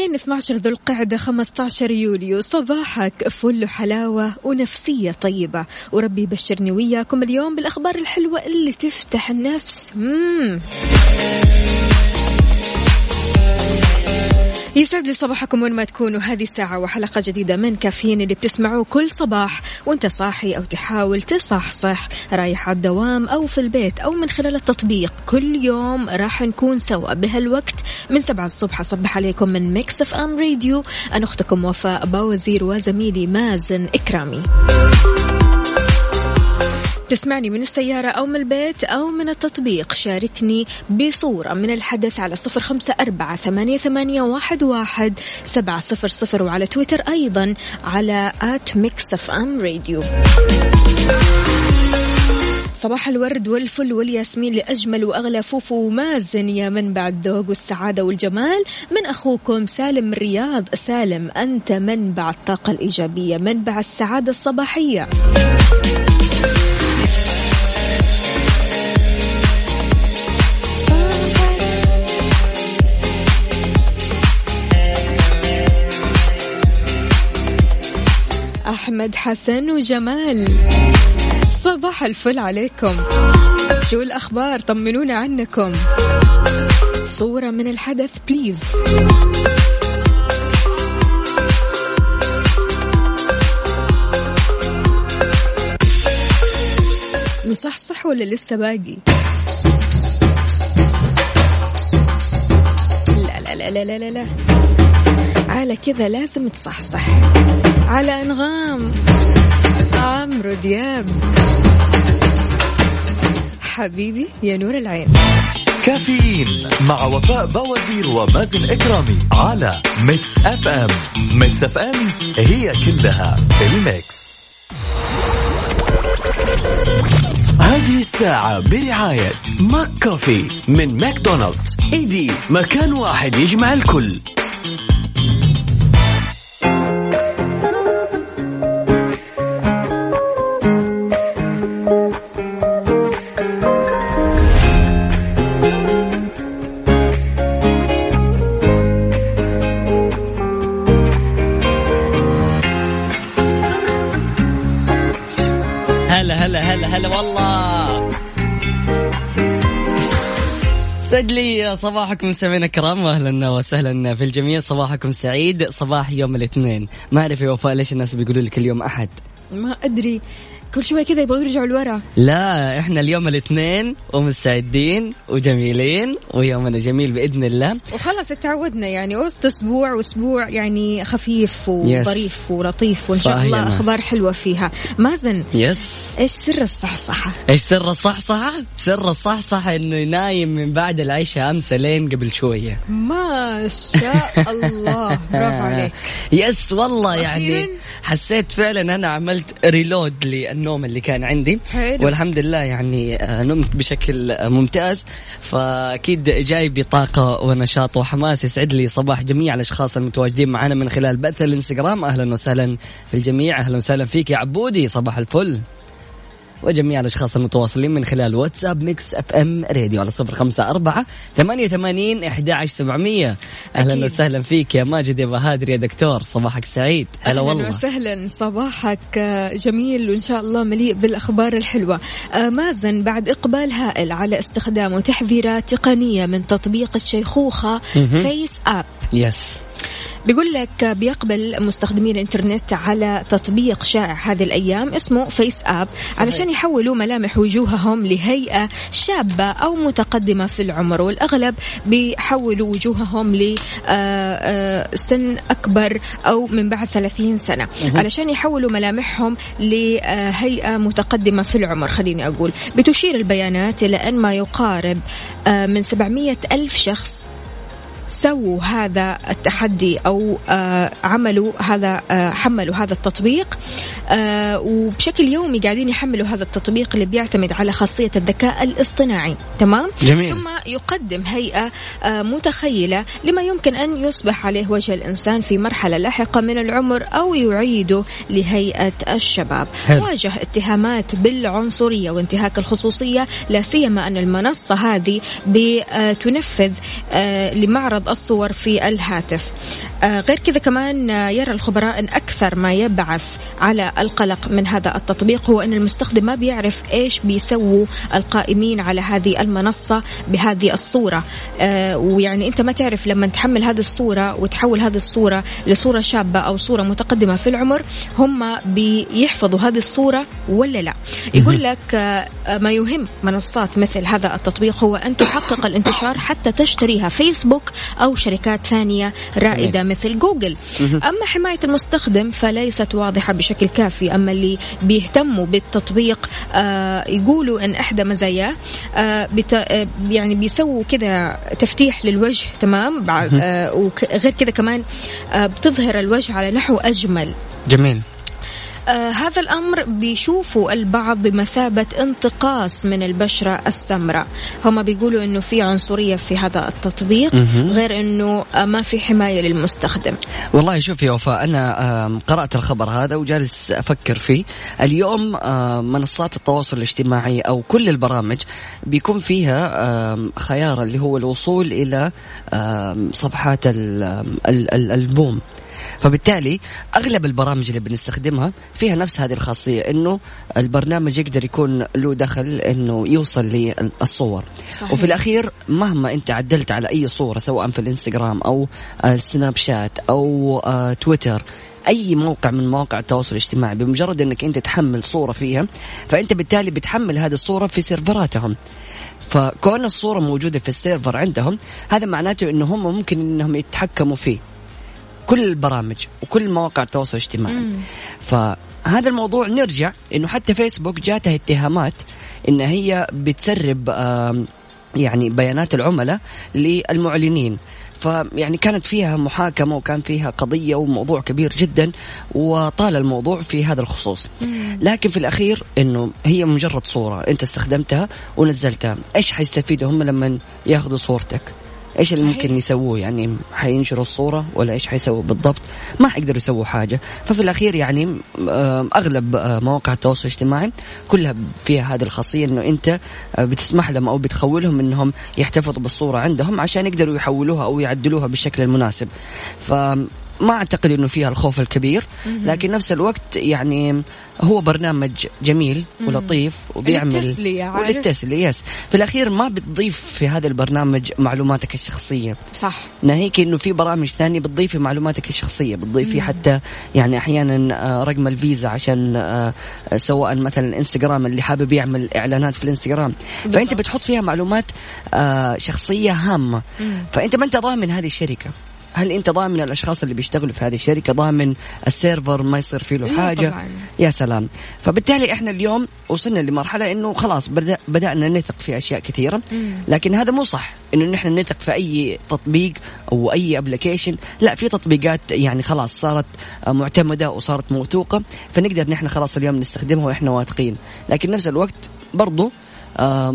الاثنين 12 ذو القعدة 15 يوليو. صباحك فل حلاوة ونفسية طيبة. وربي يبشرني وياكم اليوم بالأخبار الحلوة اللي تفتح النفس. مم. يسعد لي صباحكم وين ما تكونوا. هذه ساعة وحلقة جديدة من كافيين اللي بتسمعوه كل صباح. وانت صاحي أو تحاول تصحصح رايح على الدوام أو في البيت أو من خلال التطبيق. كل يوم راح نكون سوا بهالوقت. من سبعة الصبح أصبح عليكم من Mix FM Radio أنا أختكم وفاء باوزير وزميلي مازن إكرامي. تسمعني من السيارة أو من البيت أو من التطبيق شاركني بصورة من الحدث على صفر خمسة أربعة ثمانية, ثمانية واحد, واحد سبعة صفر صفر وعلى تويتر أيضا على at Mix FM Radio صباح الورد والفل والياسمين لأجمل وأغلى فوفو ومازن يا منبع الذوق والسعادة والجمال. من أخوكم سالم الرياض سالم أنت منبع الطاقة الإيجابية منبع السعادة الصباحية. أحمد حسن وجمال. صباح الفل عليكم. شو الأخبار؟ طمنونا عنكم. صورة من الحدث بليز مصحصح ولا لسه باقي؟ لا لا لا لا لا لا. على كذا لازم تصحصح. على أنغام. عمرو دياب. حبيبي يا نور العين. كافيين مع وفاء بوازير ومازن إكرامي على Mix FM. Mix FM هي كلها ال Mix. هذه الساعة برعاية ماك كوفي من ماكدونالدز. إيدي مكان واحد يجمع الكل. صباحكم سمعنا الكرام واهلا وسهلا في الجميع. صباحكم سعيد. صباح يوم الاثنين. ما أعرف يا وفاء ليش الناس بيقولوا لك اليوم أحد؟ ما أدري. كل شوي كذا يبغوا يرجعوا لورا. لا إحنا اليوم الاثنين ومستعدين وجميلين ويومنا جميل بإذن الله. وخلاص تعودنا يعني وسط أسبوع وأسبوع يعني خفيف وظريف ولطيف وإن شاء الله. أخبار حلوة فيها. مازن يس إيش سر الصحصحة؟ إيش سر الصحصحة؟ سر الصحصحة إنه نايم من بعد العشاء أمس لين قبل شوية. ما شاء الله. برافو عليك. yes والله يعني. حسيت فعلا أنا عملت reload للنوم اللي كان عندي. حلو. والحمد لله يعني آه، نمت بشكل آه، ممتاز. فأكيد جاي بطاقة ونشاط وحماس يسعد لي صباح جميع الأشخاص المتواجدين معنا من خلال بث الانستغرام. أهلا وسهلا في الجميع. أهلا وسهلا فيك يا عبودي. صباح الفل. وجميع الأشخاص المتواصلين من خلال واتساب ميكس أف إم راديو على صفر خمسة أربعة ثمانية وثمانين أحد عشر سبعمية. أهلا أكيد. وسهلا فيك يا ماجد يا بهادر يا دكتور. صباحك سعيد. هلا أهلا والله. وسهلا. صباحك آه، جميل. وإن شاء الله مليء بالأخبار الحلوة. آه، مازن بعد إقبال هائل على استخدام تحذيرات تقنية من تطبيق الشيخوخة FaceApp yes بيقول لك بيقبل مستخدمين الإنترنت على تطبيق شائع هذه الأيام اسمه FaceApp علشان يحولوا ملامح وجوههم لهيئة شابة أو متقدمة في العمر والأغلب بيحولوا وجوههم لسن أكبر أو من بعد 30 سنة. علشان يحولوا ملامحهم لهيئه متقدمة في العمر خليني أقول. بتشير البيانات إلى أن ما يقارب آه، من 700 ألف شخص سووا هذا التحدي أو آه عملوا هذا آه حملوا هذا التطبيق آه وبشكل يومي قاعدين يحملوا هذا التطبيق اللي بيعتمد على خاصية الذكاء الاصطناعي تمام جميل. ثم يقدم هيئة آه متخيلة لما يمكن أن يصبح عليه وجه الإنسان في مرحلة لاحقة من العمر أو يعيده لهيئة الشباب حلو. واجه اتهامات بالعنصرية وانتهاك الخصوصية لا سيما أن المنصة هذه بتنفذ آه، لمعرض الصور في الهاتف. غير كذا كمان آه، يرى الخبراء إن أكثر ما يبعث على القلق من هذا التطبيق هو إن المستخدم ما بيعرف إيش بيسووا القائمين على هذه المنصة بهذه الصورة. آه، ويعني أنت ما تعرف لما تحمل هذه الصورة وتحول هذه الصورة لصورة شابة أو صورة متقدمة في العمر هم بيحفظوا هذه الصورة ولا لا؟ يقول لك آه، ما يهم منصات مثل هذا التطبيق هو أن تحقق الانتشار حتى تشتريها فيسبوك أو شركات ثانية رائدة مثل جوجل. أما حماية المستخدم فليست واضحة بشكل كافي. أما اللي بيهتموا بالتطبيق آه يقولوا إن إحدى مزاياه آه بت آه يعني بيسووا كذا تفتيح للوجه تمام؟ بعد آه وغير كذا كمان آه بتظهر الوجه على نحو أجمل. جميل. آه هذا الأمر بيشوفوا البعض بمثابة انتقاص من البشرة السمراء. هم بيقولوا أنه في عنصرية في هذا التطبيق غير أنه آه ما في حماية للمستخدم. والله شوف يا وفاء أنا آم، قرأت الخبر هذا وجالس أفكر فيه. اليوم منصات التواصل الاجتماعي أو كل البرامج بيكون فيها خيار اللي هو الوصول آم، صفحات ال- ال- ال- البوم. فبالتالي أغلب البرامج اللي بنستخدمها فيها نفس هذه الخاصية إنه البرنامج يقدر يكون له دخل إنه يوصل للصور. صحيح. وفي الأخير مهما أنت عدلت على أي صورة سواء في الإنستغرام أو السناب شات أو آه، تويتر أي موقع من مواقع التواصل الاجتماعي بمجرد إنك أنت تحمل صورة فيها فأنت بالتالي بتحمل هذه الصورة في سيرفراتهم. فكون الصورة موجودة في السيرفر عندهم هذا معناته إنه هم ممكن إنهم يتحكموا فيه. كل البرامج وكل مواقع التواصل الاجتماعي. فهذا الموضوع نرجع إنه حتى فيسبوك جاتها اتهامات إن هي بتسرب يعني بيانات العملاء للمعلنين. فيعني كانت فيها محاكمة وكان فيها قضية وموضوع كبير جدا وطال الموضوع في هذا الخصوص. لكن في الأخير أنه هي مجرد صورة أنت استخدمتها ونزلتها. إيش حيستفيدوا هم لما ياخذوا صورتك؟ إيش اللي. ممكن يسووه؟ يعني حينشروا الصورة ولا إيش حيسووا بالضبط؟ ما حيقدروا يسووا حاجة. ففي الأخير يعني أغلب آه، مواقع التواصل الاجتماعي كلها فيها هذه الخاصية إنه أنت آه، بتسمح لهم أو بتخولهم إنهم يحتفظوا بالصورة عندهم عشان يقدروا يحولوها أو يعدلوها بالشكل المناسب. ف ما أعتقد إنه فيها الخوف الكبير لكن نفس الوقت يعني هو برنامج جميل ولطيف وبيعمل للتسلية،؟ وللتسلية يس في الأخير ما بتضيف في هذا البرنامج معلوماتك الشخصية. صح. ناهيك إنه في برامج ثانية بتضيفي معلوماتك الشخصية بتضيفي حتى يعني أحيانا آه، رقم الفيزا عشان آه، سواء مثلا إنستغرام اللي حابب يعمل إعلانات في الإنستغرام. فأنت بتحط فيها معلومات آه، شخصية هامة. فأنت ما أنت ضامن هذه الشركة. هل انت ضامن الأشخاص اللي بيشتغلوا في هذه الشركة؟ ضامن ال server ما يصير فيه له حاجة؟ طبعاً. يا سلام. فبالتالي إحنا اليوم وصلنا لمرحلة إنه خلاص بدأ بدأنا نثق في أشياء كثيرة. لكن هذا مو صح إنه نحن نثق في أي تطبيق أو أي application لا في تطبيقات يعني خلاص صارت معتمدة وصارت موثوقة فنقدر نحن خلاص اليوم نستخدمها وإحنا واثقين. لكن نفس الوقت برضو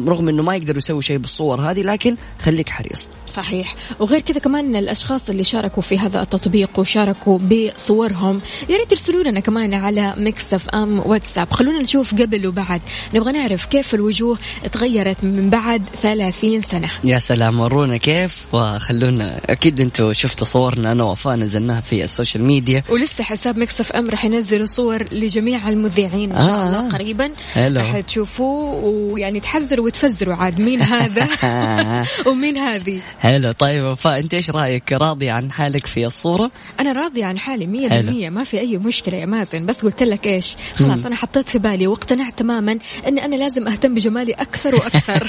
رغم إنه ما يقدر يسوي شيء بالصور هذه لكن خليك حريص. صحيح. وغير كذا كمان الأشخاص اللي شاركوا في هذا التطبيق وشاركوا بصورهم يا ريت ترسلوا لنا كمان على Mix FM واتساب. خلونا نشوف قبل وبعد. نبغى نعرف كيف الوجوه تغيرت من بعد 30 سنة. يا سلام ورونا كيف؟ وخلونا أكيد أنتم شفتوا صورنا أنا وفاء نزلناها في ال social media. ولسه حساب Mix FM راح ينزلوا صور لجميع المذيعين إن شاء آه. الله قريبا. حلو. راح تشوفوه ويعني تحزروا وتفزروا عاد مين هذا؟ ومين هذه؟ حلو طيب وفاء أنت إيش رأيك؟ راضي عن حالك في الصورة؟ أنا راضية عن حالي مية حلو. بالمية ما في أي مشكلة يا مازن بس قلت لك إيش؟ خلاص أنا حطيت في بالي واقتنعت تماما اني أنا لازم أهتم بجمالي أكثر وأكثر.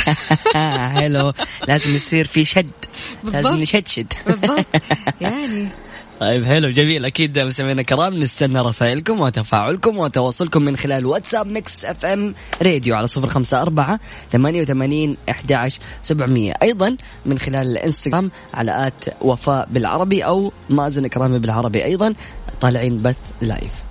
حلو لازم يصير في شد بالضبط. لازم نشدشد بالضبط. يعني طيب حلو جميل. أكيد مستمعينا الكرام نستنى رسائلكم وتفاعلكم وتواصلكم من خلال واتساب Mix FM راديو على صفر خمسة أربعة ثمانية وثمانين أحد سبعمية. أيضا من خلال الإنستغرام على at وفاء بالعربي أو مازن كرامي بالعربي. أيضا طالعين بث live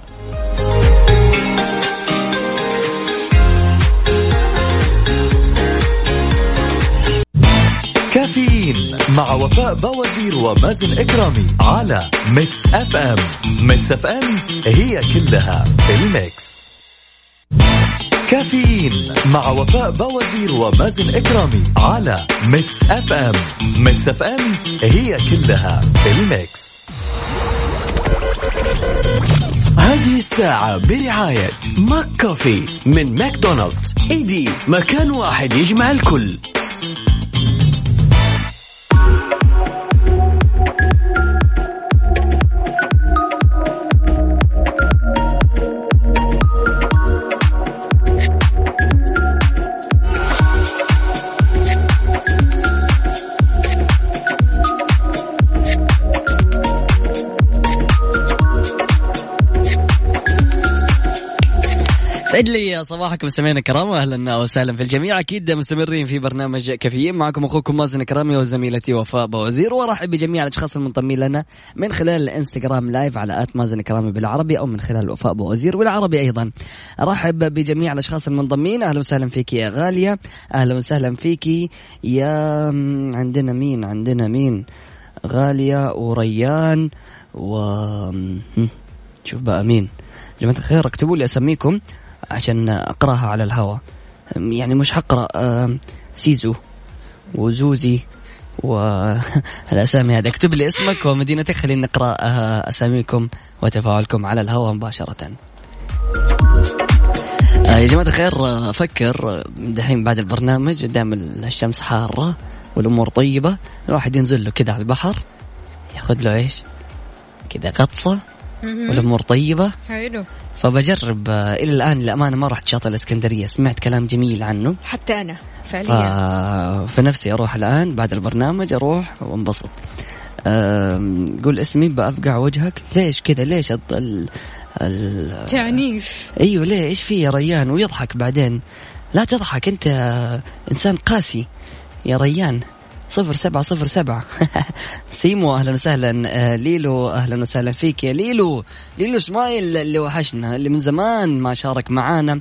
كافيين مع وفاء بوازير ومازن إكرامي على Mix FM. Mix FM هي كلها ال Mix. كافيين مع وفاء بوازير ومازن إكرامي على Mix FM. Mix FM هي كلها ال Mix. هذه الساعة برعاية ماك كوفي من ماكدونالدز. إيدي مكان واحد يجمع الكل. يسعد لي صباحكم مستمعينا الكرام أهلا وسهلا في الجميع. أكيد مستمرين في برنامج كافيين. معكم أخوكم مازن كرامي وزميلتي وفاء بوزير. وارحب بجميع الأشخاص المنضمين لنا من خلال الإنستغرام live على at مازن كرامي بالعربي أو من خلال وفاء بوزير بالعربي أيضا. ارحب بجميع الأشخاص المنضمين. أهلا وسهلا فيك يا غالية. أهلا وسهلا فيك يا عندنا مين؟ عندنا مين؟ غالية وريان و شوف بقى مين. جماعة الخير اكتبوا لي اساميكم عشان أقراها على الهواء يعني مش حقرا سيزو وزوزي والاسامي هذه. اكتب لي اسمك ومدينتك. خلينا نقرأ آه، أساميكم وتفاعلكم على الهواء مباشرة. آه، يا جماعة الخير أفكر آه، دحين بعد البرنامج دام الشمس حارة والأمور طيبة الواحد ينزل له كده على البحر ياخذ له إيش كده غطسة والأمور طيبة. حلو. فبجرب آه، إلى الآن للأمانة ما رحت شاطئ الإسكندرية. سمعت كلام جميل عنه. حتى أنا ف... فعليا فنفسي أروح الآن بعد البرنامج أروح وانبسط. قول اسمي بأفقع وجهك. ليش كذا؟ ليش الط- ال... ال... تعنيف. أيوه ليه إيش في يا ريان؟ ويضحك بعدين. لا تضحك أنت إنسان قاسي يا ريان. صفر سبعة صفر سبعة. سيمو أهلا وسهلا. آه، ليلو أهلا وسهلا فيك. يا ليلو ليلو إسماعيل اللي وحشنا اللي من زمان ما شارك معانا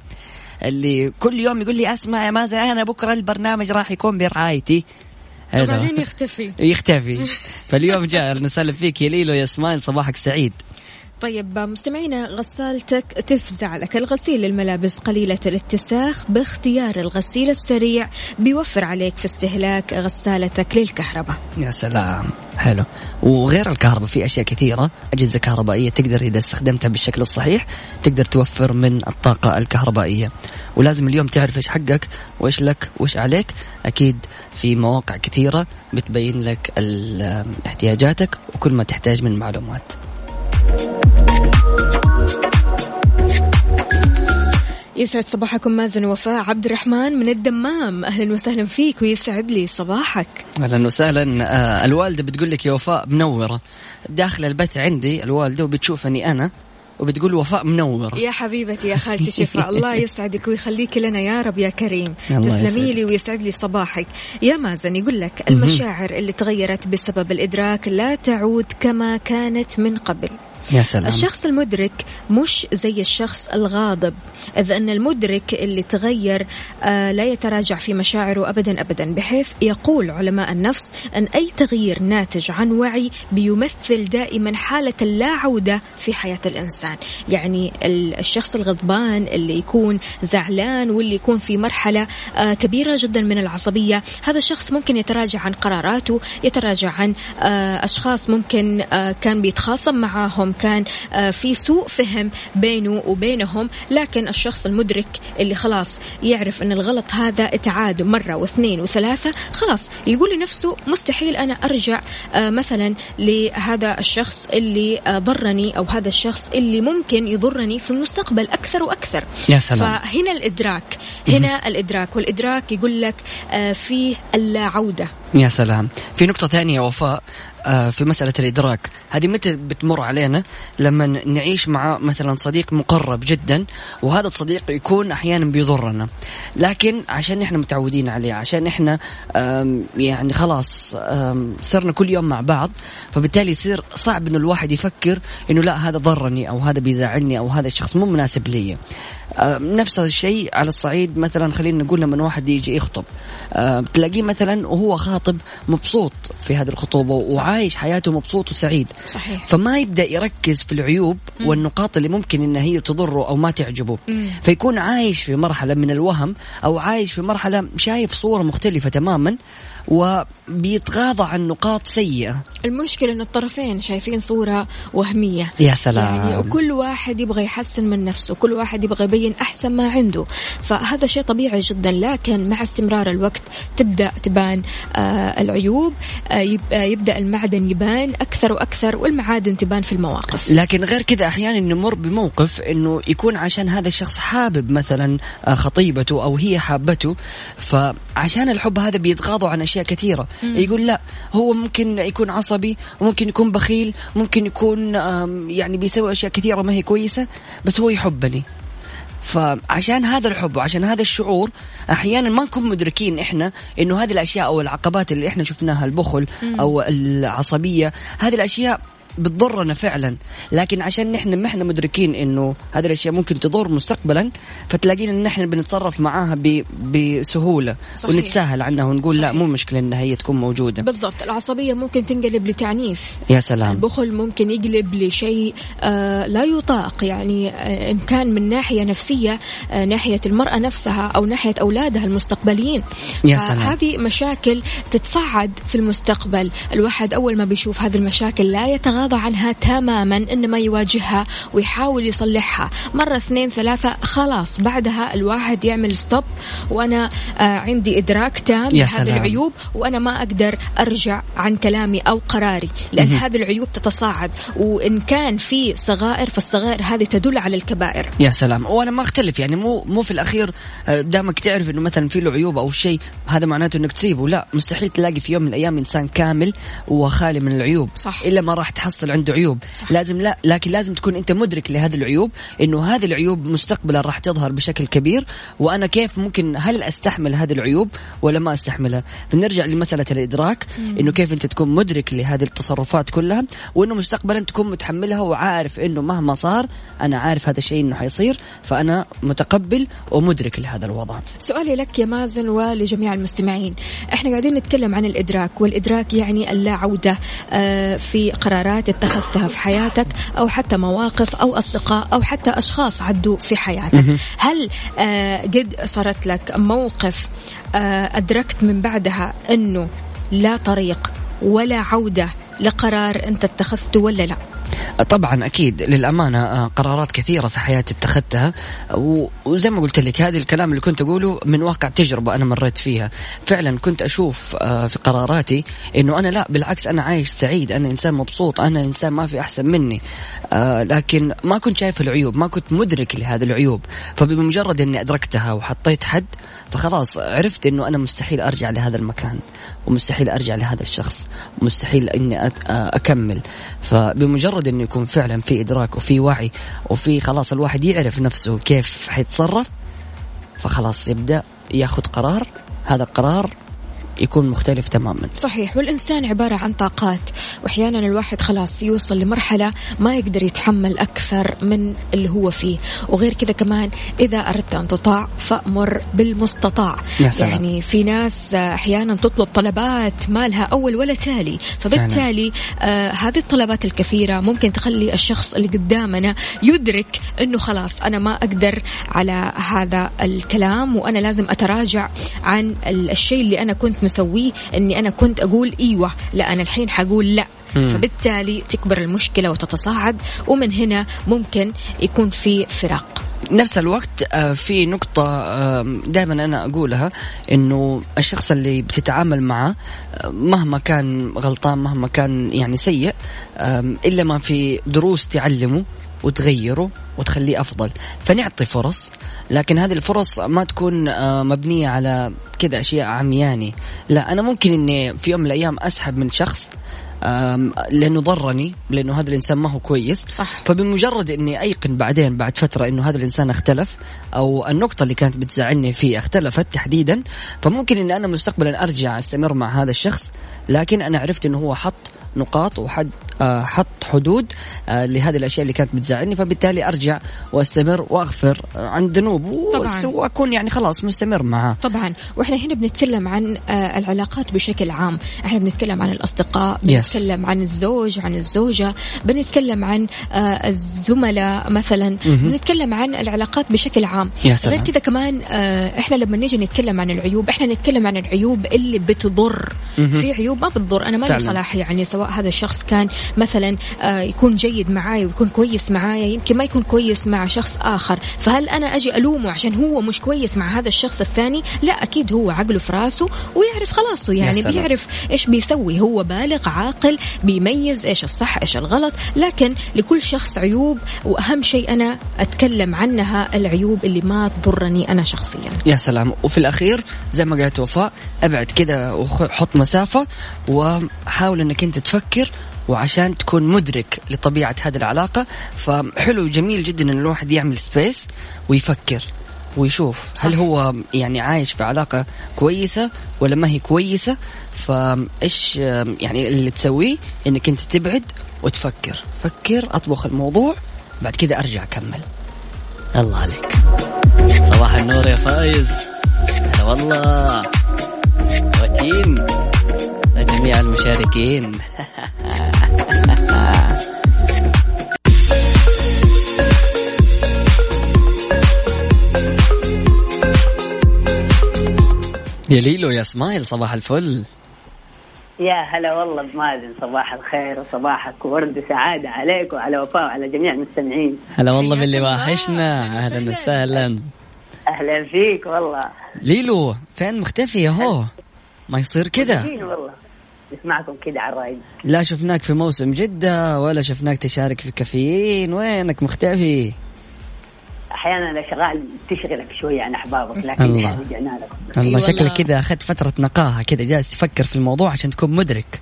اللي كل يوم يقول لي أسمع يا مازن أنا بكرة البرنامج راح يكون برعايتي. وبعدين يختفي. يختفي. فاليوم جاء أهلا وسهلا فيك يا ليلو يا إسماعيل صباحك سعيد. طيب مستمعينا غسالتك تفزع لك. الغسيل للملابس قليلة الاتساخ باختيار الغسيل السريع بيوفر عليك في استهلاك غسالتك للكهرباء. يا سلام. حلو. وغير الكهرباء في أشياء كثيرة أجهزة كهربائية تقدر إذا استخدمتها بالشكل الصحيح تقدر توفر من الطاقة الكهربائية. ولازم اليوم تعرف إيش حقك وإيش لك وإيش عليك. أكيد في مواقع كثيرة بتبين لك احتياجاتك وكل ما تحتاج من معلومات. يسعد صباحكم مازن وفاء. عبد الرحمن من الدمام. أهلا وسهلا فيك ويسعد لي صباحك. أهلا وسهلا. آه، الوالده بتقول لك يا وفاء منوره داخل البث عندي الوالده وبتشوفني أنا وبتقول وفاء منوره يا حبيبتي يا خالتي شفاء. الله يسعدك ويخليك لنا يا رب يا كريم. تسلمي. لي ويسعد لي صباحك. يا مازن يقول لك المشاعر اللي تغيرت بسبب الإدراك لا تعود كما كانت من قبل. يا سلام. الشخص المدرك مش زي الشخص الغاضب. إذ أن المدرك اللي تغير آه، لا يتراجع في مشاعره أبدا أبدا بحيث يقول علماء النفس أن أي تغيير ناتج عن وعي بيمثل دائما حالة لا عودة في حياة الإنسان. يعني الشخص الغضبان اللي يكون زعلان واللي يكون في مرحلة آه، كبيرة جدا من العصبية هذا الشخص ممكن يتراجع عن قراراته يتراجع عن آه، أشخاص ممكن كان بيتخاصم معاهم كان في سوء فهم بينه وبينهم لكن الشخص المدرك اللي خلاص يعرف أن الغلط هذا اتعاد مرة واثنين وثلاثة خلاص يقول لنفسه مستحيل أنا أرجع مثلا لهذا الشخص اللي ضرني أو هذا الشخص اللي ممكن يضرني في المستقبل أكثر وأكثر. يا سلام. فهنا الإدراك هنا الإدراك والإدراك يقول لك فيه اللا عودة يا سلام. في نقطة ثانية وفاء. آه، في مسألة الإدراك. هذه متى بتمر علينا؟ لما نعيش مع مثلا صديق مقرب جدا وهذا الصديق يكون أحيانا بيضرنا. لكن عشان إحنا متعودين عليه عشان إحنا يعني خلاص صرنا كل يوم مع بعض فبالتالي يصير صعب إنه الواحد يفكر إنه لا هذا ضرني أو هذا بيزعلني أو هذا الشخص مو مناسب لي. نفس الشيء على الصعيد مثلا خلينا نقول لما واحد يجي يخطب تلاقيه مثلا وهو خاطب مبسوط في هذه الخطوبة صح. وعايش حياته مبسوط وسعيد صحيح. فما يبدأ يركز في العيوب. والنقاط اللي ممكن إنها هي تضره أو ما تعجبه. فيكون عايش في مرحلة من الوهم أو عايش في مرحلة شايف صورة مختلفة تماما وبيتغاضى عن نقاط سيئة. المشكلة أن الطرفين شايفين صورة وهمية. يا سلام. يعني وكل واحد يبغى يحسن من نفسه كل واحد يبغى يبين أحسن ما عنده. فهذا شيء طبيعي جدا لكن مع استمرار الوقت تبدأ تبان آه العيوب آه, آه، يبدأ المعدن يبان أكثر وأكثر والمعادن تبان في المواقف. لكن غير كذا أحيانا نمر بموقف أنه يكون عشان هذا الشخص حابب مثلا آه، خطيبته أو هي حابته. فعشان الحب هذا بيتغاضوا عن أشياء كثيرة. مم. يقول لا هو ممكن يكون عصبي وممكن يكون بخيل ممكن يكون يعني بيسوي أشياء كثيرة ما هي كويسة بس هو يحبني فعشان هذا الحب وعشان هذا الشعور أحيانا ما نكون مدركين إحنا إنه هذه الأشياء أو العقبات اللي إحنا شفناها البخل أو العصبية هذه الأشياء بتضرنا فعلا. لكن عشان نحن ما إحنا مدركين إنه هذه الأشياء ممكن تضر مستقبلا فتلاقينا إن إحنا بنتصرف معاها بسهولة صحيح. ونتساهل عنها ونقول صحيح. لا مو مشكلة انها هي تكون موجودة. بالضبط. العصبية ممكن تنقلب لتعنيف. يا سلام. البخل ممكن يقلب لشيء آه لا يطاق. يعني آه ان كان من ناحية نفسية آه ناحية المرأة نفسها أو ناحية أولادها المستقبليين. يا سلام. هذه مشاكل تتصعد في المستقبل. الواحد أول ما بيشوف هذه المشاكل لا يتغاضى يتغاضى عنها تماما إنما يواجهها ويحاول يصلحها. مرة اثنين ثلاثة خلاص بعدها الواحد يعمل ستوب وأنا آه عندي إدراك تام لهذه العيوب وأنا ما أقدر أرجع عن كلامي أو قراري لأن هذه العيوب تتصاعد. وإن كان في صغائر فالصغائر هذه تدل على الكبائر. يا سلام. وأنا ما أختلف يعني مو مو في الأخير آه، دامك تعرف إنه مثلا في له عيوب أو شيء هذا معناته إنك تسيبه. لا مستحيل تلاقي في يوم من الأيام إنسان كامل وخالي من العيوب. صح. إلا ما راح تحصل تحصل عنده عيوب صح. لازم لا لكن لازم تكون أنت مدرك لهذه العيوب إنه هذه العيوب مستقبلا راح تظهر بشكل كبير وأنا كيف ممكن هل أستحمل هذه العيوب ولا ما أستحملها فنرجع لمسألة الإدراك. إنه كيف أنت تكون مدرك لهذه التصرفات كلها وإنه مستقبلا تكون متحملها وعارف إنه مهما صار أنا عارف هذا الشيء إنه حيصير فأنا متقبل ومدرك لهذا الوضع سؤالي لك يا مازن ولجميع المستمعين إحنا قاعدين نتكلم عن الإدراك والإدراك يعني اللا عوده آه، في قرارات قرارات اتخذتها في حياتك أو حتى مواقف أو أصدقاء أو حتى أشخاص عدوا في حياتك. هل آه قد صارت لك موقف آه أدركت من بعدها أنه لا طريق ولا عودة لقرار أنت اتخذته ولا لا؟ طبعا أكيد للأمانة آه، قرارات كثيرة في حياتي اتخذتها وزي ما قلت لك هذا الكلام اللي كنت أقوله من واقع تجربة أنا مريت فيها. فعلا كنت أشوف آه، في قراراتي إنه أنا لا بالعكس أنا عايش سعيد أنا إنسان مبسوط أنا إنسان ما في أحسن مني آه، لكن ما كنت شايف العيوب ما كنت مدرك لهذه العيوب. فبمجرد إني أدركتها وحطيت حد فخلاص عرفت إنه أنا مستحيل أرجع لهذا المكان ومستحيل أرجع لهذا الشخص مستحيل إني أكمل. فبمجرد إنه يكون فعلا في إدراك وفي وعي وفي خلاص الواحد يعرف نفسه كيف حيتصرف فخلاص يبدأ ياخذ قرار. هذا القرار يكون مختلف تماما. صحيح والإنسان عبارة عن طاقات وأحيانا الواحد خلاص يوصل لمرحلة ما يقدر يتحمل أكثر من اللي هو فيه. وغير كذا كمان إذا أردت أن تطاع فأمر بالمستطاع. يا سلام. يعني في ناس أحيانا تطلب طلبات ما لها أول ولا تالي. فبالتالي آه هذه الطلبات الكثيرة ممكن تخلي الشخص اللي قدامنا يدرك أنه خلاص أنا ما أقدر على هذا الكلام وأنا لازم أتراجع عن ال- الشيء اللي أنا كنت مسويه أني أنا كنت أقول إيوه لا أنا الحين حقول لا. فبالتالي تكبر المشكلة وتتصاعد ومن هنا ممكن يكون في فراق. نفس الوقت آه، في نقطة دائما أنا أقولها إنه الشخص اللي بتتعامل معه آه، مهما كان غلطان مهما كان يعني سيء إلا ما في دروس تعلمه وتغيره وتخليه أفضل. فنعطي فرص لكن هذه الفرص ما تكون آه، مبنية على كذا أشياء عمياني لا أنا ممكن إني في يوم من الأيام أسحب من شخص لأنه ضرني لأنه هذا الانسان ما هو كويس صح. فبمجرد إني أيقن بعدين بعد فترة إنه هذا الإنسان اختلف أو النقطة اللي كانت بتزعلني فيه اختلفت تحديدا فممكن إني أنا مستقبلا أرجع أستمر مع هذا الشخص لكن أنا عرفت إنه هو حط نقاط وحد آه، حط حدود آه، لهذه الأشياء اللي كانت بتزعلني. فبالتالي أرجع وأستمر وأغفر عن ذنوب. وأكون يعني خلاص مستمر معاه طبعا. وإحنا هنا بنتكلم عن آه، العلاقات بشكل عام. إحنا بنتكلم عن الأصدقاء Yes. بنتكلم عن الزوج عن الزوجة بنتكلم عن الزملاء مثلا. بنتكلم عن العلاقات بشكل عام. يا سلام. غير كذا كمان إحنا لما نيجي نتكلم عن العيوب إحنا نتكلم عن العيوب اللي بتضر. في عيوب ما بتضر. أنا ما لي. صلاح يعني سواء هذا الشخص كان مثلا آه، يكون جيد معاي ويكون كويس معايا يمكن ما يكون كويس مع شخص آخر. فهل أنا أجي ألومه عشان هو مش كويس مع هذا الشخص الثاني؟ لا أكيد هو عقله في راسه ويعرف خلاصه يعني. بيعرف إيش بيسوي. هو بالغ عاقل بيميز إيش الصح إيش الغلط. لكن لكل شخص عيوب وأهم شيء أنا أتكلم عنها العيوب اللي ما تضرني أنا شخصيا. يا سلام. وفي الأخير زي ما قالت وفاء أبعد كذا وحط مسافة وحاول إنك أنت تفكر وعشان تكون مدرك لطبيعة هذه العلاقة. فحلو جميل جدا إن الواحد يعمل سبيس ويفكر ويشوف صح. هل هو يعني عايش في علاقة كويسة ولا ما هي كويسة. فإيش يعني اللي تسويه؟ إنك أنت تبعد وتفكر. فكر أطبخ الموضوع بعد كذا أرجع أكمل. الله عليك. صباح النور يا فايز. هلا والله. وتيم. جميع المشاركين. يا ليلو يا سمايل صباح الفل. يا هلا والله بمازن صباح الخير وصباحك ورد وسعادة عليك وعلى وفاء وعلى جميع المستمعين. هلا والله باللي واحشنا. أهلا وسهلا. أهلا فيك والله. ليلو فين مختفي اهو ما يصير كذا والله. نسمعكم كده على الرايق لا شفناك في موسم جدة ولا شفناك تشارك في كافيين. وينك مختفي؟ أحيانا الأشغال تشغلك شوية عن أحبابك لكن الله. رجعنا لكم. الله. والله. شكلك كذا أخذت فترة نقاهة كذا جالس تفكر في الموضوع عشان تكون مدرك.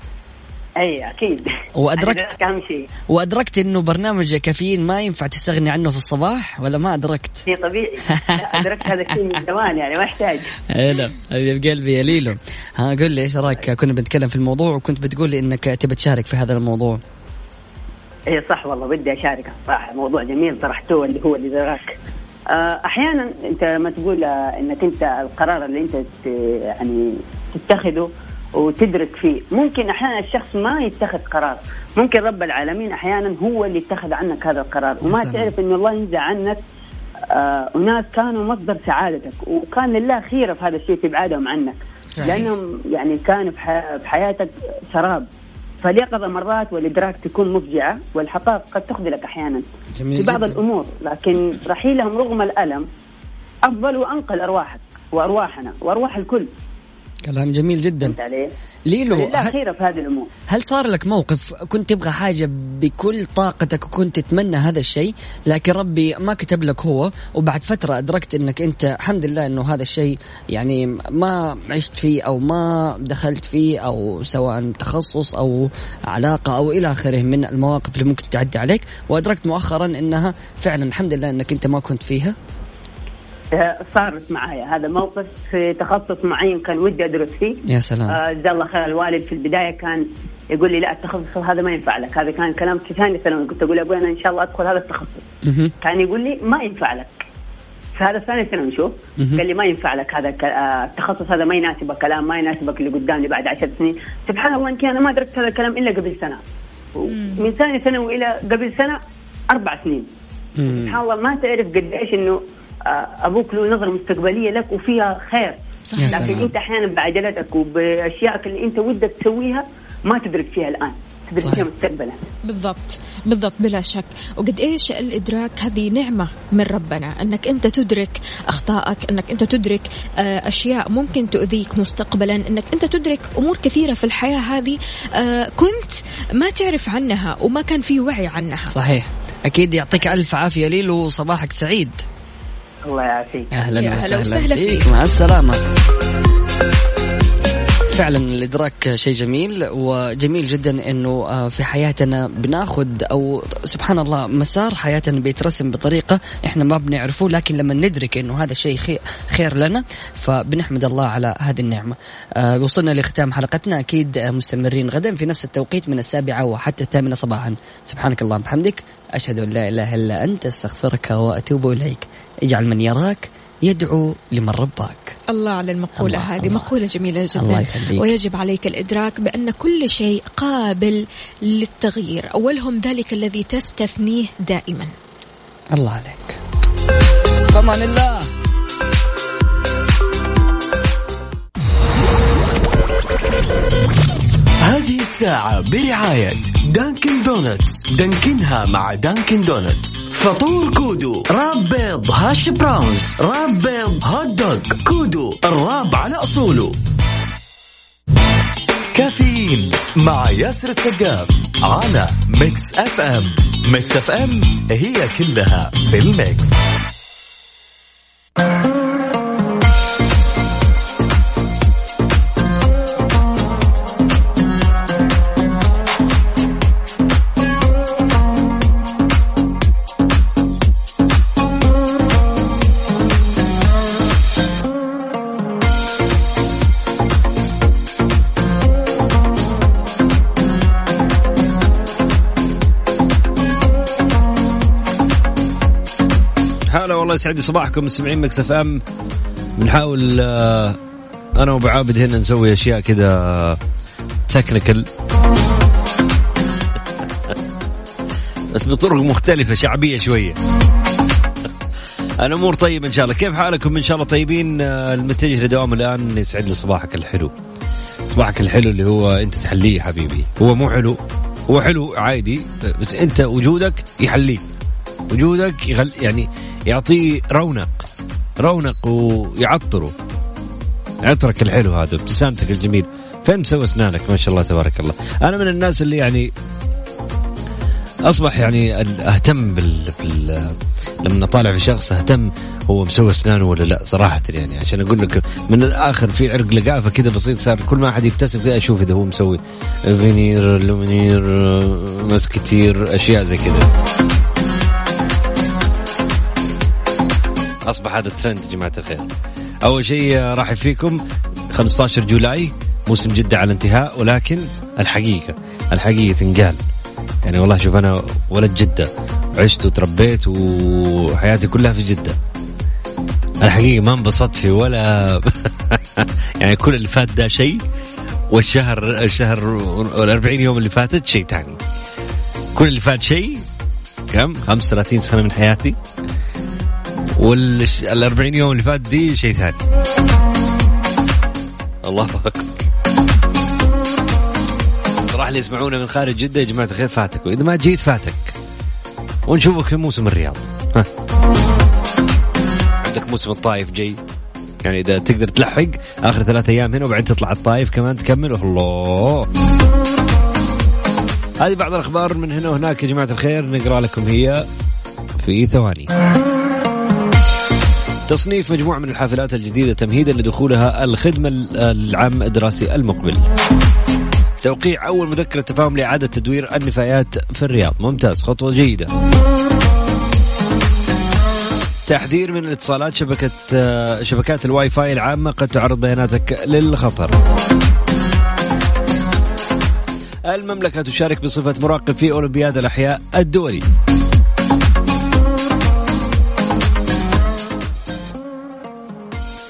وأدركت- أنا ذاك أهم شيء. وأدركت إنه برنامج كافيين ما ينفع تستغني عنه في الصباح ولا ما أدركت؟ شيء طبيعي. لا، أدركت هذا الشيء من زمان يعني ما يحتاج. هلا حبيب قلبي يا ليلو. ها قل لي إيش رأيك؟ كنا بنتكلم في الموضوع وكنت بتقول لي إنك تبى تشارك في هذا الموضوع. اي صح والله بدي أشارك. صراحة موضوع جميل طرحتوه اللي هو اللي دراك آه، أحيانا أنت لما تقول إنك أنت القرار اللي أنت يعني تتخذه وتدرك فيه. ممكن أحيانا الشخص ما يتخذ قرار. ممكن رب العالمين أحيانا هو اللي اتخذ عنك هذا القرار. وما. تعرف انه الله ينزع عنك آه، أناس كانوا مصدر سعادتك. وكان لله خيره في هذا الشيء في ابعادهم عنك. صحيح. لأنهم يعني كانوا في ح- في حياتك سراب. فاليقظه مرات والإدراك تكون مفجعه والحقائق قد تخذلك أحيانا. جميل في بعض جداً. الأمور. لكن رحيلهم رغم الألم أفضل وأنقى لارواحك وأرواحنا وأرواح الكل. كلام جميل جدا؟ ليلو هل, خيره في هذه الأمور. هل صار لك موقف كنت تبغى حاجة بكل طاقتك وكنت تتمنى هذا الشيء لكن ربي ما كتب لك هو وبعد فترة أدركت أنك أنت الحمد لله أنه هذا الشيء يعني ما عشت فيه أو ما دخلت فيه أو سواء تخصص أو علاقة أو إلى آخره من المواقف اللي ممكن تعدي عليك وأدركت مؤخرا أنها فعلا الحمد لله أنك أنت ما كنت فيها. صارت معايا. هذا موقف في تخصص معين كان ودي أدرس فيه. يا سلام. آه، جزاه الله خير. الوالد في البداية كان يقول لي لا التخصص هذا ما ينفع لك. هذا كان كلام في ثاني ثانوي. كنت أقول أبوي أنا إن شاء الله أدخل هذا التخصص. كان يقول لي ما ينفع لك. في هذا الثاني ثانوي شوف. قال لي ما ينفع لك هذا آه، التخصص هذا ما يناسبك كلام ما يناسبك اللي قدامي بعد عشر سنين. سبحان الله يمكن أنا ما درست هذا الكلام إلا قبل سنة. من ثاني ثانوي إلى قبل سنة أربع سنين. سبحان الله ما تعرف قد إيش إنه أبوك له نظرة مستقبلية لك وفيها خير. يا لكن. أنت أحيانا بعجلتك وبأشيائك اللي أنت ودك تسويها ما تدرك فيها الآن. تدرك صحيح. فيها مستقبلا. بالضبط. بالضبط. بلا شك. وقد إيش الإدراك هذه نعمة من ربنا؟ أنك أنت تدرك أخطائك أنك أنت تدرك آه، أشياء ممكن تؤذيك مستقبلا أنك أنت تدرك أمور كثيرة في الحياة هذه آه، كنت ما تعرف عنها وما كان في وعي عنها. صحيح. أكيد يعطيك ألف عافية ليل وصباحك سعيد. الله يعافيك أهلا وسهلا وسهلا فيك فيك. مع السلامة فعلا الإدراك شيء جميل وجميل جدا إنه آه، في حياتنا بناخذ أو سبحان الله مسار حياتنا بيترسم بطريقة إحنا ما بنعرفه لكن لما ندرك إنه هذا الشيء خير, خير لنا فبنحمد الله على هذه النعمة. آه، وصلنا لختام حلقتنا أكيد آه، مستمرين غدا في نفس التوقيت من السابعة وحتى الثامنة صباحا. سبحانك اللهم وبحمدك أشهد أن لا إله إلا أنت أستغفرك وأتوب إليك. اجعل من يراك يدعو لمن رباك. الله على المقولة الله، هذه الله. مقولة جميلة جدا الله يخليك. ويجب عليك الإدراك بأن كل شيء قابل للتغيير أولهم ذلك الذي تستثنيه دائما الله عليك فمان الله هذه الساعة برعاية دانكن دونتس. دانكنها مع دانكن دونتس. فطور كودو wrap بيض hash browns wrap بيض hot dog كودو ال wrap على أصوله. كافيين مع ياسر السقاف على ميكس أف أم. ميكس أف أم هي كلها في الميكس. هلا والله يسعد صباحكم مستمعين Mix FM. بنحاول آه، أنا وأبو عابد هنا نسوي أشياء كذا technical بس بطرق مختلفة شعبية شوية. الأمور طيبة إن شاء الله. كيف حالكم؟ إن شاء الله طيبين آه، المتجه لدوام الآن يسعد لي صباحك الحلو. صباحك الحلو اللي هو أنت تحليه حبيبي. هو مو حلو هو حلو عادي بس أنت وجودك يحليه. وجودك يغل يعني يعطيه رونق رونق ويعطره. عطرك الحلو هذا ابتسامتك الجميل. فين مسوي أسنانك؟ ما شاء الله تبارك الله. أنا من الناس اللي يعني أصبح يعني أهتم بال, بال... لما اطالع في شخص أهتم هو مسوي أسنانه ولا لا صراحة يعني. عشان أقول لك من الآخر في عرق لقافة كذا بسيط صار كل ما أحد يبتسم كذا أشوف إذا هو مسوي veneer Lumineer مسكتير أشياء زي كذا. أصبح هذا الترند يا جماعة الخير. أول شيء راح فيكم 15 July موسم جدة على الانتهاء ولكن الحقيقة الحقيقة تنقال. يعني والله شوف أنا ولد جدة عشت وتربيت وحياتي كلها في جدة. الحقيقة ما انبسطت في ولا يعني كل اللي فات ده شيء والشهر الشهر وال 40 يوم اللي فاتت شيء ثاني كل اللي فات شيء كم؟ 35 سنة من حياتي. وال 40 يوم اللي فات دي شيء ثاني. الله أكبر. صراحة اللي يسمعونا من خارج جدة يا جماعة الخير فاتك. وإذا ما جيت فاتك. ونشوفك في موسم الرياض. ها. عندك موسم الطايف جاي. يعني إذا تقدر تلحق آخر ثلاثة أيام هنا وبعدين تطلع الطايف كمان تكمل. الله. هذه بعض الأخبار من هنا وهناك يا جماعة الخير. نقرأ لكم هي في ثواني. تصنيف مجموعة من الحافلات الجديدة تمهيدا لدخولها الخدمة العام الدراسي المقبل. توقيع أول مذكرة تفاهم لإعادة تدوير النفايات في الرياض. ممتاز خطوة جيدة. تحذير من الاتصالات شبكة آه، شبكات الواي فاي العامة قد تعرض بياناتك للخطر. المملكة تشارك بصفة مراقب في أولمبياد الأحياء الدولي.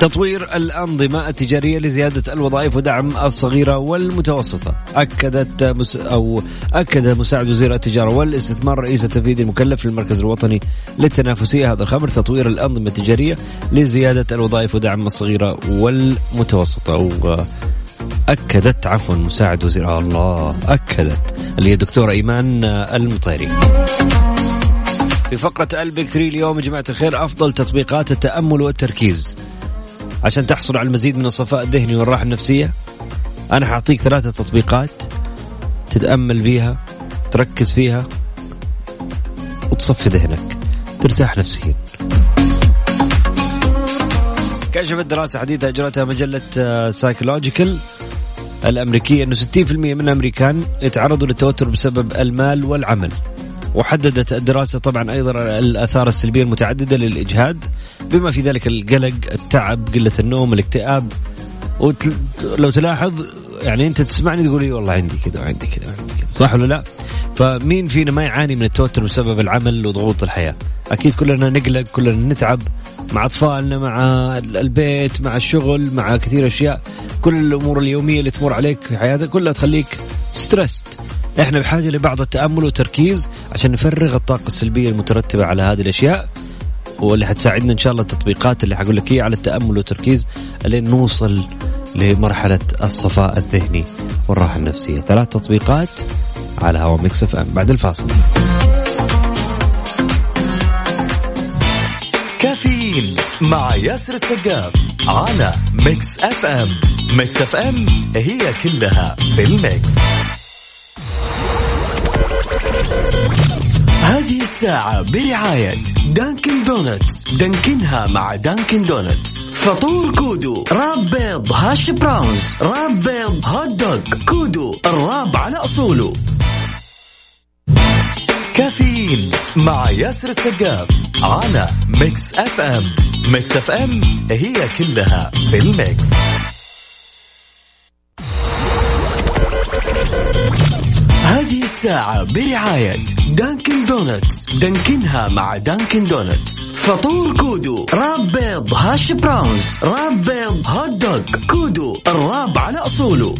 تطوير الأنظمة التجارية لزيادة الوظائف ودعم الصغيرة والمتوسطة. أكدت مس أو أكد مساعد وزير التجارة والاستثمار رئيس التنفيذي المكلف للمركز الوطني للتنافسية هذا الخبر تطوير الأنظمة التجارية لزيادة الوظائف ودعم الصغيرة والمتوسطة. أكدت عفوا مساعد وزير الله أكدت. اللي هي الدكتورة إيمان المطيري. في فقرة البيك 3 اليوم يا جماعة الخير أفضل تطبيقات التأمل والتركيز. عشان تحصل على المزيد من الصفاء الذهني والراحة النفسية أنا حأعطيك ثلاثة تطبيقات تتأمل فيها تركز فيها وتصفي ذهنك. ترتاح نفسيا. كشفت دراسة حديثة أجرتها مجلة سايكولوجيكال الأمريكية أنه 60% من الأمريكان يتعرضوا للتوتر بسبب المال والعمل. وحددت الدراسة طبعا أيضا الآثار السلبية المتعددة للإجهاد بما في ذلك القلق التعب قلة النوم الاكتئاب ولو تلاحظ يعني أنت تسمعني تقول لي والله عندي كذا وعندي كذا وعندي كذا صح ولا لا؟ فمين فينا ما يعاني من التوتر بسبب العمل وضغوط الحياة؟ أكيد كلنا نقلق كلنا نتعب مع أطفالنا مع البيت مع الشغل مع كثير أشياء. كل الأمور اليومية اللي تمر عليك في حياتك كلها تخليك ستريسد إحنا بحاجة لبعض التأمل والتركيز عشان نفرغ الطاقة السلبية المترتبة على هذه الأشياء. واللي حتساعدنا إن شاء الله التطبيقات اللي حقول لك على التأمل والتركيز لين نوصل لمرحلة الصفاء الذهني والراحة النفسية. ثلاث تطبيقات على هوا Mix FM. بعد الفاصل. كافيين مع ياسر السقاف على Mix FM Mix FM هي كلها في ال mix. هذه الساعة برعاية Dunkin' Donuts دانكنها مع Dunkin' Donuts فطور Kudu wrap بيض hash browns wrap بيض hot dog Kudu ال wrap على أصوله. كافيين مع ياسر السقاف على Mix FM Mix FM هي كلها في ال mix. هذه الساعة برعاية Dunkin' Donuts دانكنها مع Dunkin' Donuts فطور Kudu wrap بيض hash browns wrap بيض hot dog Kudu ال wrap على أصوله.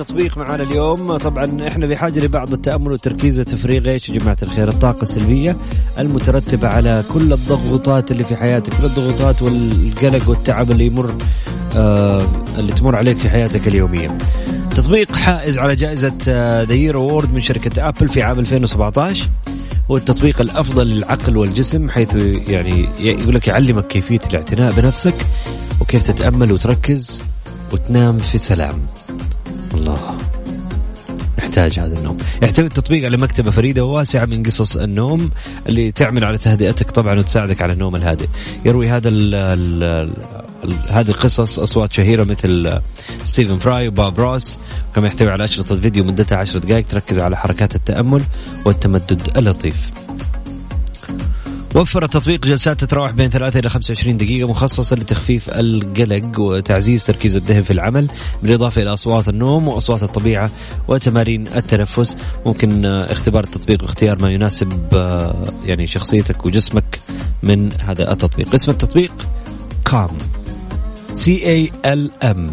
اول تطبيق معنا اليوم. طبعا إحنا بحاجة لبعض التأمل والتركيز وتفريغ إيش يا جماعة الخير؟ الطاقة السلبية المترتبة على كل الضغوطات اللي في حياتك كل الضغوطات والقلق والتعب اللي يمر آه اللي تمر عليك في حياتك اليومية. تطبيق حائز على جائزة the year award من شركة Apple في عام 2017 هو التطبيق الأفضل للعقل والجسم حيث يعني يقول لك يعلمك كيفية الاعتناء بنفسك وكيف تتأمل وتركز وتنام في سلام. الله. نحتاج هذا النوم. يحتوي التطبيق على مكتبة فريدة وواسعة من قصص النوم اللي تعمل على تهدئتك طبعا وتساعدك على النوم الهادئ. يروي هذا ال ال ال هذه القصص أصوات شهيرة مثل ستيفن فراي وباب روس كما يحتوي على أشرطة فيديو مدتها عشر دقائق تركز على حركات التأمل والتمدد اللطيف. وفر التطبيق جلسات تتراوح بين 3 إلى 25 دقيقة مخصصة لتخفيف القلق وتعزيز تركيز الذهن في العمل بالإضافة إلى أصوات النوم وأصوات الطبيعة وتمارين التنفس. ممكن اختبار التطبيق واختيار ما يناسب يعني شخصيتك وجسمك من هذا التطبيق. اسم التطبيق كام سي اي ال ام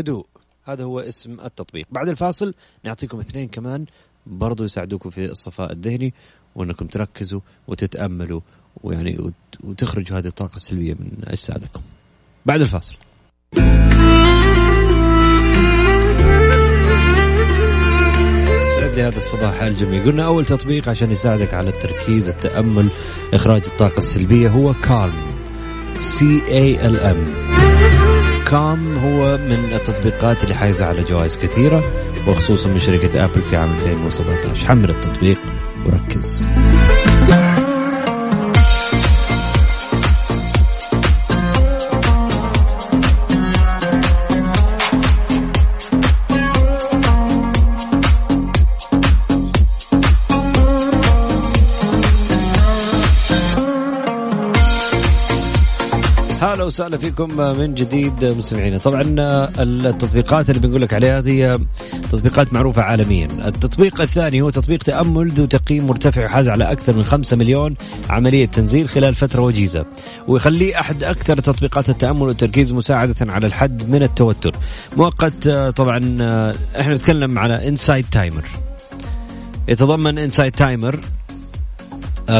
هدوء. هذا هو اسم التطبيق. بعد الفاصل نعطيكم اثنين كمان برضو يساعدوكم في الصفاء الذهني وانكم تركزوا وتتأملوا ويعني وتخرجوا هذه الطاقة السلبية من أجسادكم. بعد الفاصل. هذا الصباح الجميل. قلنا أول تطبيق عشان يساعدك على التركيز التأمل إخراج الطاقة السلبية هو Calm C A L M كام هو من التطبيقات اللي حايزة على جوائز كثيرة وخصوصا من شركة أبل في عام 2017 حمل التطبيق وركز. وسهلا فيكم من جديد مستمعينا. طبعا التطبيقات اللي بنقول لك عليها هذه تطبيقات معروفة عالميا. التطبيق الثاني هو تطبيق تأمل ذو تقييم مرتفع وحاز على أكثر من 5 مليون عملية تنزيل خلال فترة وجيزة ويخليه أحد أكثر تطبيقات التأمل والتركيز مساعدة على الحد من التوتر. مؤقت طبعا إحنا نتكلم على Insight Timer يتضمن Insight Timer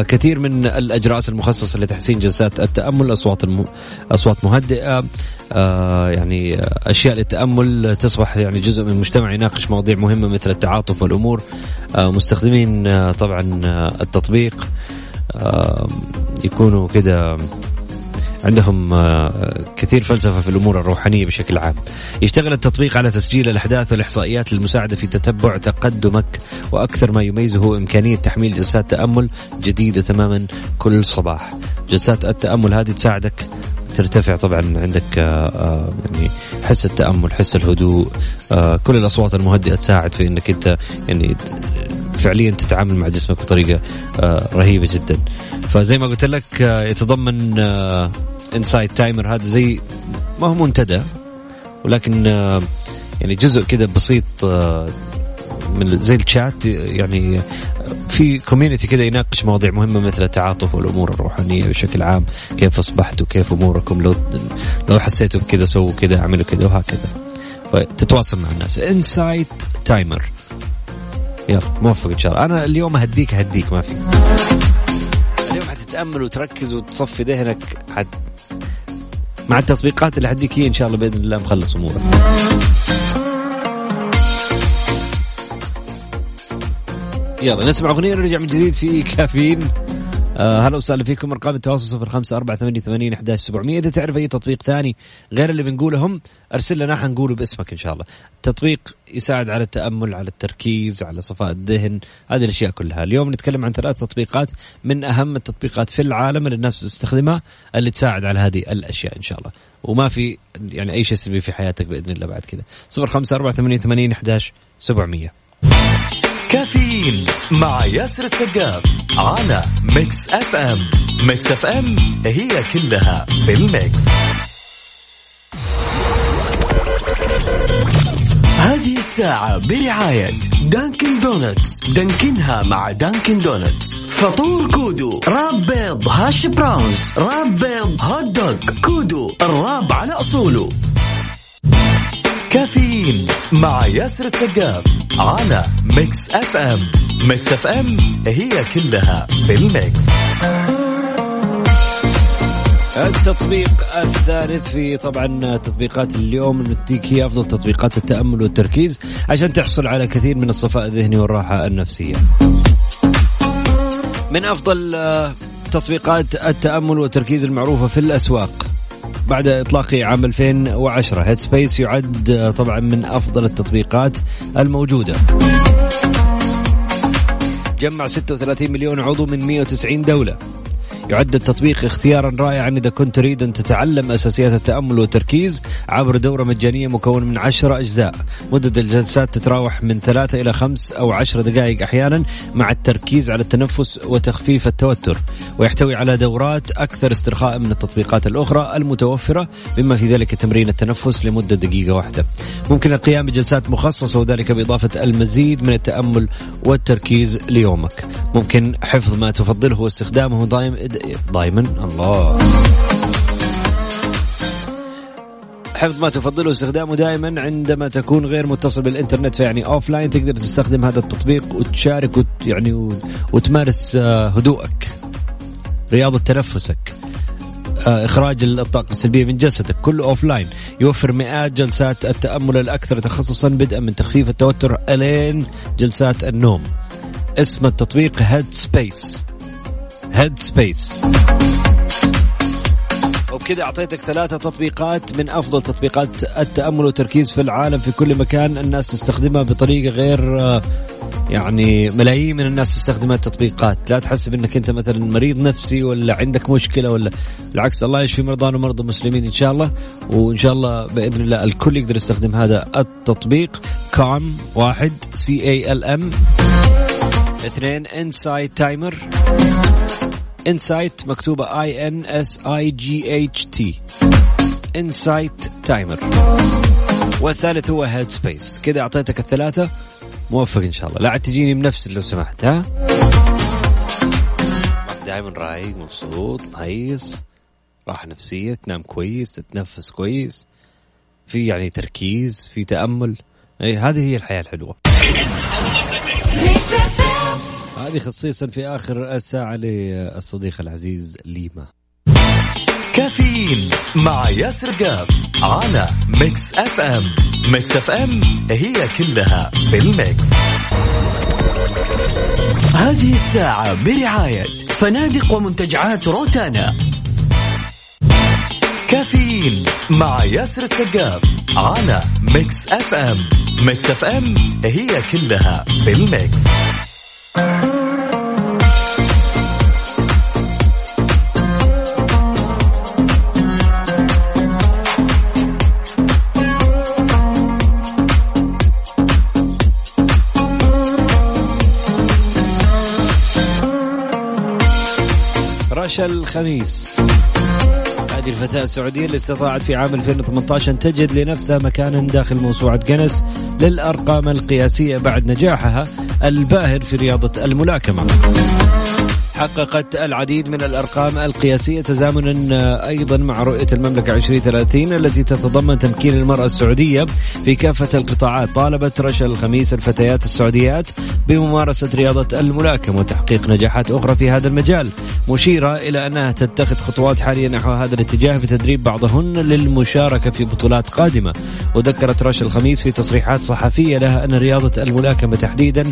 كثير من الاجراس المخصصة لتحسين جلسات التأمل أصوات الم... أصوات مهدئة آه يعني أشياء للتأمل. تصبح يعني جزء من المجتمع يناقش مواضيع مهمة مثل التعاطف والأمور. آه مستخدمين آه طبعا التطبيق. يكونوا كده عندهم آه، كثير فلسفة في الأمور الروحانية بشكل عام. يشتغل التطبيق على تسجيل الأحداث والإحصائيات للمساعدة في تتبع تقدمك وأكثر ما يميزه إمكانية تحميل جلسات تأمل جديدة تماما كل صباح. جلسات التأمل هذه تساعدك. ترتفع طبعا عندك آه، آه، يعني حس التأمل حس الهدوء كل الأصوات المهدئة تساعد في إنك أنت يعني فعليا تتعامل مع جسمك بطريقة رهيبة جدا. فزي ما قلت لك يتضمن Insight Timer هذا زي ما هو منتدى ولكن آه، يعني جزء كده بسيط آه، من زي الشات يعني في community كذا يناقش مواضيع مهمة مثل التعاطف والأمور الروحانية بشكل عام كيف أصبحتوا كيف أموركم لو لو حسيتوا بكذا سووا كذا اعملوا كذا وهكذا. فتتواصل مع الناس. Insight Timer يلا موفق إن شاء الله. أنا اليوم أهديك أهديك ما في. اليوم حتتأمل وتركز وتصفي ذهنك حت مع التطبيقات اللي حديك إن شاء الله بإذن الله مخلص أمورك. يلا نسمع أغنية ونرجع من جديد في كافيين. آه، هلا وسهلا فيكم. أرقام التواصل 05488 11700 إذا تعرف أي تطبيق ثاني غير اللي بنقولهم أرسل لنا حنقوله باسمك إن شاء الله. تطبيق يساعد على التأمل على التركيز على صفاء الذهن هذه الأشياء كلها. اليوم نتكلم عن ثلاث تطبيقات من أهم التطبيقات في العالم اللي الناس تستخدمها اللي تساعد على هذه الأشياء إن شاء الله. وما في يعني أي شيء سلبي في حياتك بإذن الله بعد كذا. 0548811700 كافيين مع ياسر السقاف على ميكس اف ام. ميكس اف ام هي كلها في الميكس. هذه الساعة برعاية دانكن دونتس. دانكنها مع دانكن دونتس. فطور كودو wrap بيض hash browns wrap بيض hot dog كودو ال wrap على أصوله. كافيين مع ياسر السقاف على ميكس اف ام. ميكس اف ام هي كلها في ال mix. التطبيق الثالث في طبعا تطبيقات اليوم نديك هي أفضل تطبيقات التأمل والتركيز عشان تحصل على كثير من الصفاء الذهني والراحة النفسية. من أفضل تطبيقات التأمل والتركيز المعروفة في الأسواق. بعد اطلاقه عام 2010 هيد سبيس يعد طبعا من أفضل التطبيقات الموجودة. جمع 36 مليون عضو من 190 دولة. يعد التطبيق اختيارا رائعا إذا كنت تريد أن تتعلم أساسيات التأمل والتركيز عبر دورة مجانية مكونة من عشرة أجزاء. مدة الجلسات تتراوح من ثلاثة إلى خمس أو عشر دقائق أحيانا مع التركيز على التنفس وتخفيف التوتر. ويحتوي على دورات أكثر استرخاء من التطبيقات الأخرى المتوفرة بما في ذلك تمرين التنفس لمدة دقيقة واحدة. ممكن القيام بجلسات مخصصة وذلك بإضافة المزيد من التأمل والتركيز ليومك. ممكن حفظ ما تفضله واستخدامه دائم دائما الله. حفظ ما تفضله استخدامه دائما عندما تكون غير متصل بالإنترنت فيعني offline تقدر تستخدم هذا التطبيق وتشارك وت يعني وتمارس آه، هدوءك رياضة تنفسك آه، إخراج الطاقة السلبية من جسدك كله offline يوفر مئات جلسات التأمل الأكثر تخصصا بدءا من تخفيف التوتر إلين جلسات النوم. اسم التطبيق Headspace Headspace وبكذا أعطيتك ثلاثة تطبيقات من أفضل تطبيقات التأمل والتركيز في العالم في كل مكان الناس تستخدمها بطريقة غير يعني ملايين من الناس تستخدم التطبيقات. لا تحسب انك أنت مثلا مريض نفسي ولا عندك مشكلة ولا بالعكس الله يشفي مرضانا ومرضى المسلمين إن شاء الله. وإن شاء الله بإذن الله الكل يقدر يستخدم هذا التطبيق. كام؟ واحد. C A L M اثنين. Insight Timer insight مكتوبة I N S I G H T Insight Timer والثالث هو Headspace كذا أعطيتك الثلاثة موفق إن شاء الله. لا عاد تجيني بنفس لو سمحت ها؟ دائما رايق مبسوط مهيس راحة نفسية تنام كويس تتنفس كويس في يعني تركيز في تأمل. أي هذه هي الحياة الحلوة. هذه خصيصا في آخر الساعة للصديق العزيز ليما. كافيين مع ياسر جاب على ميكس اف ام ميكس اف ام هي كلها بال mix هذه الساعة برعاية فنادق ومنتجعات روتانا. كافيين مع ياسر السقاف على ميكس اف ام ميكس اف ام هي كلها بال mix رشا الخميس. هذه الفتاة السعودية اللي استطاعت في عام 2018 أن تجد لنفسها مكانا داخل موسوعة جنس للأرقام القياسية بعد نجاحها. الباهر في رياضة الملاكمة. حققت العديد من الأرقام القياسية تزامنا أيضا مع رؤية المملكة 2030 التي تتضمن تمكين المرأة السعودية في كافة القطاعات. طالبت رشا الخميس الفتيات السعوديات بممارسة رياضة الملاكمة وتحقيق نجاحات أخرى في هذا المجال مشيرة إلى أنها تتخذ خطوات حاليا نحو هذا الاتجاه بتدريب بعضهن للمشاركة في بطولات قادمة. وذكرت رشا الخميس في تصريحات صحفية لها أن رياضة الملاكمة تحديدا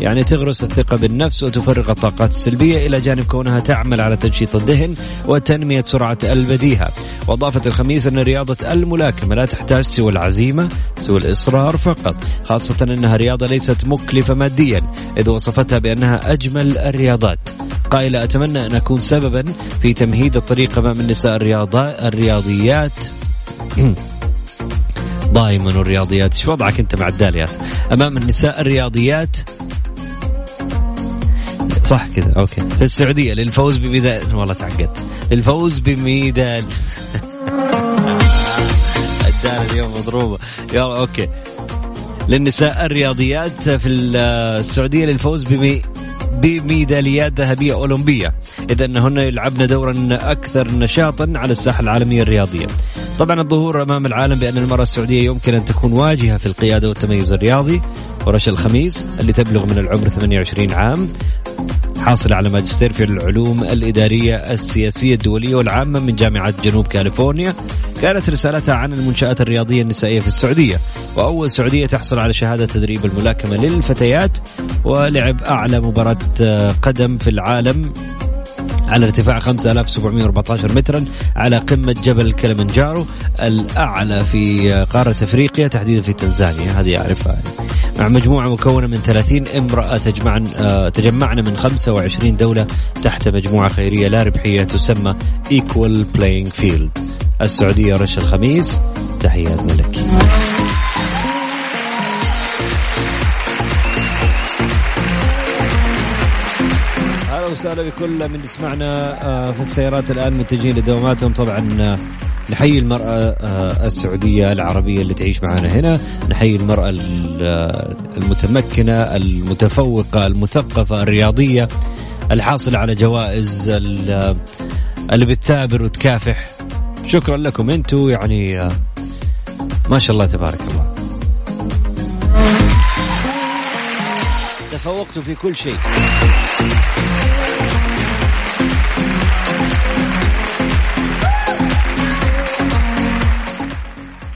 يعني تغرس الثقة بالنفس وتفرغ الطاقات السلبية إلى جانب كونها تعمل على تنشيط الذهن وتنمية سرعة البديهة. وأضافت الخميس أن رياضة الملاكمة لا تحتاج سوى العزيمة سوى الإصرار فقط خاصة أنها رياضة ليست مكلفة ماديا إذ وصفتها بأنها أجمل الرياضات. قائلة أتمنى أن أكون سببا في تمهيد الطريق أمام النساء الرياضيات. دائما الرياضيات. إيش وضعك أنت مع الدالياس أمام النساء الرياضيات صح كذا أوكي. في السعودية للفوز بميدان والله تعقدت. للفوز بميدان. الدال اليوم مضروبة. يلا أوكي. للنساء الرياضيات في السعودية للفوز بمي بميداليات ذهبية أولمبية. إذا أنهن يلعبن دورا أكثر نشاطا على الساحة العالمية الرياضية. طبعا الظهور أمام العالم بأن المرأة السعودية يمكن أن تكون واجهة في القيادة والتميز الرياضي. ورشا الخميس اللي تبلغ من العمر 28 عام. حاصلة على ماجستير في العلوم الإدارية السياسية الدولية والعامة من جامعة جنوب كاليفورنيا. كانت رسالتها عن المنشآت الرياضية النسائية في السعودية. وأول سعودية تحصل على شهادة تدريب الملاكمة للفتيات ولعب أعلى مباراة قدم في العالم على ارتفاع 5714 مترا على قمة جبل كلمنجارو الأعلى في قارة أفريقيا تحديدا في تنزانيا. هذه أعرفها. مع مجموعة مكونة من 30 امرأة تجمعن تجمعنا من 25 دولة تحت مجموعة خيرية لا ربحية تسمى Equal Playing Field. السعودية رش الخميس. تحيات ملكي وسهلا بكل من يسمعنا في السيارات الآن متجهين لدواماتهم. طبعا نحيي المرأة السعودية العربية اللي تعيش معنا هنا. نحيي المرأة المتمكنة المتفوقة المثقفة الرياضية الحاصلة على جوائز اللي بتثابر وتكافح. شكرا لكم أنتم يعني ما شاء الله تبارك الله. تفوقتوا في كل شيء.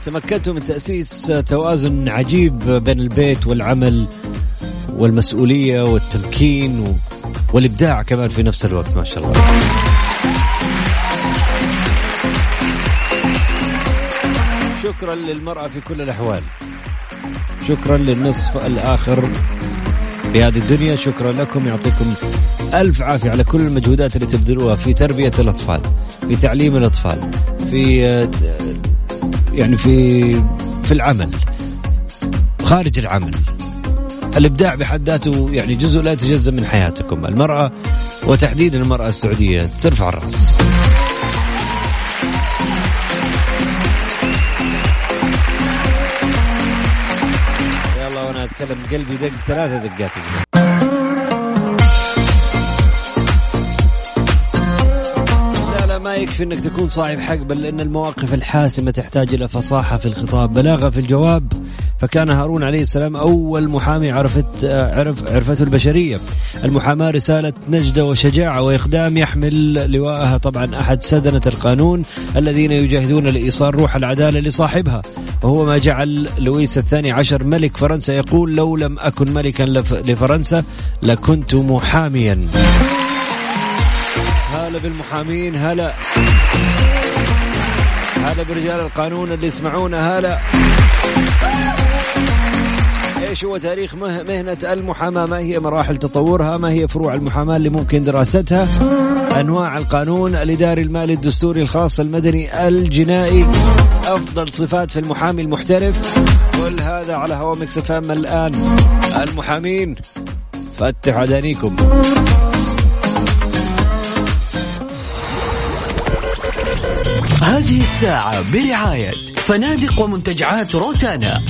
تمكنتوا من تأسيس توازن عجيب بين البيت والعمل والمسؤولية والتمكين والإبداع كمان في نفس الوقت ما شاء الله. شكرا للمرأة في كل الأحوال. شكرا للنصف الآخر في هذه الدنيا. شكرا لكم يعطيكم ألف عافية على كل المجهودات اللي تبذلوها في تربية الأطفال في تعليم الأطفال في يعني في في العمل خارج العمل. الإبداع بحد ذاته يعني جزء لا يتجزأ من حياتكم. المرأة وتحديدا المرأة السعودية ترفع الرأس. يلا وأنا أتكلم قلبي دق ثلاثة دقات. يكفي إنك تكون صاحب حق بل إن المواقف الحاسمة تحتاج إلى فصاحة في الخطاب، بلاغة في الجواب، فكان هارون عليه السلام أول محامي عرفت عرف عرفته البشرية. المحاماة رسالة نجده وشجاعة وإقدام يحمل لواءها طبعا أحد سدنة القانون الذين يجاهدون لإيصال روح العدالة لصاحبها، وهو ما جعل لويس الثاني عشر ملك فرنسا يقول لو لم أكن ملكا لفرنسا لكنت محاميا. هلا بالمحامين هلا. هلا برجال القانون اللي يسمعونا هلا. إيش هو تاريخ مهنة المحاماة؟ ما هي مراحل تطورها؟ ما هي فروع المحاماة اللي ممكن دراستها؟ أنواع القانون الاداري المالي الدستوري الخاص المدني الجنائي؟ أفضل صفات في المحامي المحترف؟ كل هذا على هوا مكس الآن. المحامين فتحوا عدانيكم هذه الساعة برعاية فنادق ومنتجعات روتانا.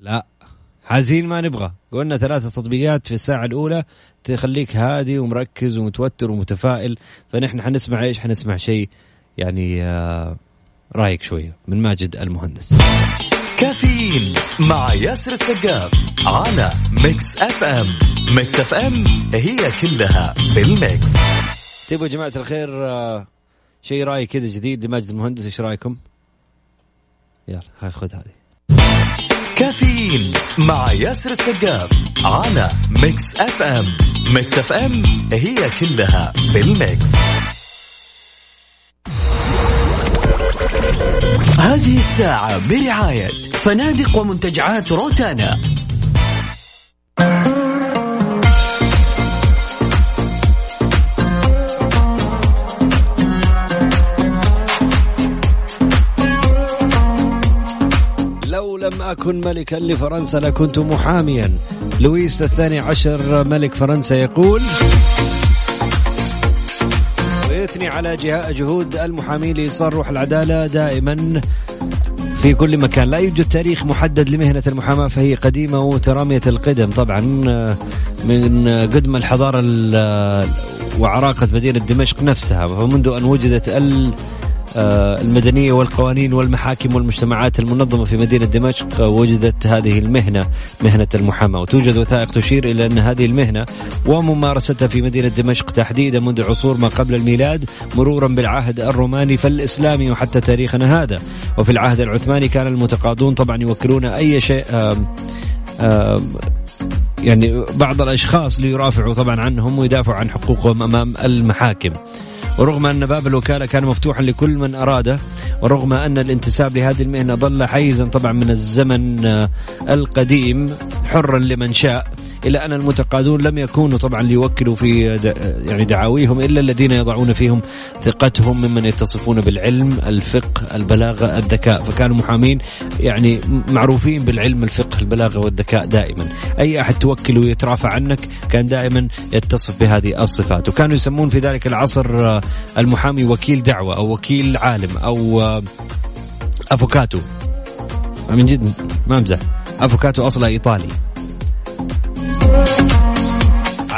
لا حزين ما نبغى. قلنا ثلاثة تطبيقات في الساعة الأولى تخليك هادي ومركز ومتوتر ومتفائل فنحن حنسمع إيش؟ حنسمع شيء يعني آه رايق شوية من ماجد المهندس. كافيين مع ياسر السقاف على ميكس أف أم. ميكس أف أم هي كلها بال mix تبغوا يا جماعة الخير آه، شيء رأي كذا جديد لماجد المهندس إيش رأيكم؟ يلا هاي خذ هذه. كافيين مع ياسر السقاف على ميكس أف أم. ميكس أف أم هي كلها بالميكس هذه الساعة برعاية فنادق ومنتجعات روتانا. لو لم أكن ملكا لفرنسا لكنت محاميا. لويس الثاني عشر ملك فرنسا يقول ويثني على جهود المحامين لإيصال روح العدالة دائما في كل مكان. لا يوجد تاريخ محدد لمهنة المحاماة فهي قديمة ومترامية القدم. طبعا من قدم الحضارة وعراقة مدينة دمشق نفسها فمنذ أن وجدت آه، المدنية والقوانين والمحاكم والمجتمعات المنظمة في مدينة دمشق وجدت هذه المهنة مهنة المحاماة وتوجد وثائق تشير إلى أن هذه المهنة وممارستها في مدينة دمشق تحديدا منذ عصور ما قبل الميلاد مرورا بالعهد الروماني فالإسلامي وحتى تاريخنا هذا وفي العهد العثماني كان المتقاضون طبعا يوكلون أي شيء آم آم يعني بعض الأشخاص ليرافعوا طبعا عنهم ويدافعوا عن حقوقهم أمام المحاكم. ورغم أن باب الوكالة كان مفتوحا لكل من أراده ورغم أن الانتساب لهذه المهنة ظل حيزا طبعا من الزمن القديم حرا لمن شاء. إلا أن المتقاضون لم يكونوا طبعا ليوكلوا في يعني دعاويهم إلا الذين يضعون فيهم ثقتهم ممن يتصفون بالعلم الفقه البلاغة الذكاء. فكانوا محامين يعني معروفين بالعلم الفقه البلاغة والذكاء دائما. أي أحد توكله ويترافع عنك كان دائما يتصف بهذه الصفات. وكانوا يسمون في ذلك العصر المحامي وكيل دعوة أو وكيل عالم أو أفوكاتو. من جد؟ ما أمزح. أفوكاتو اصله إيطالي.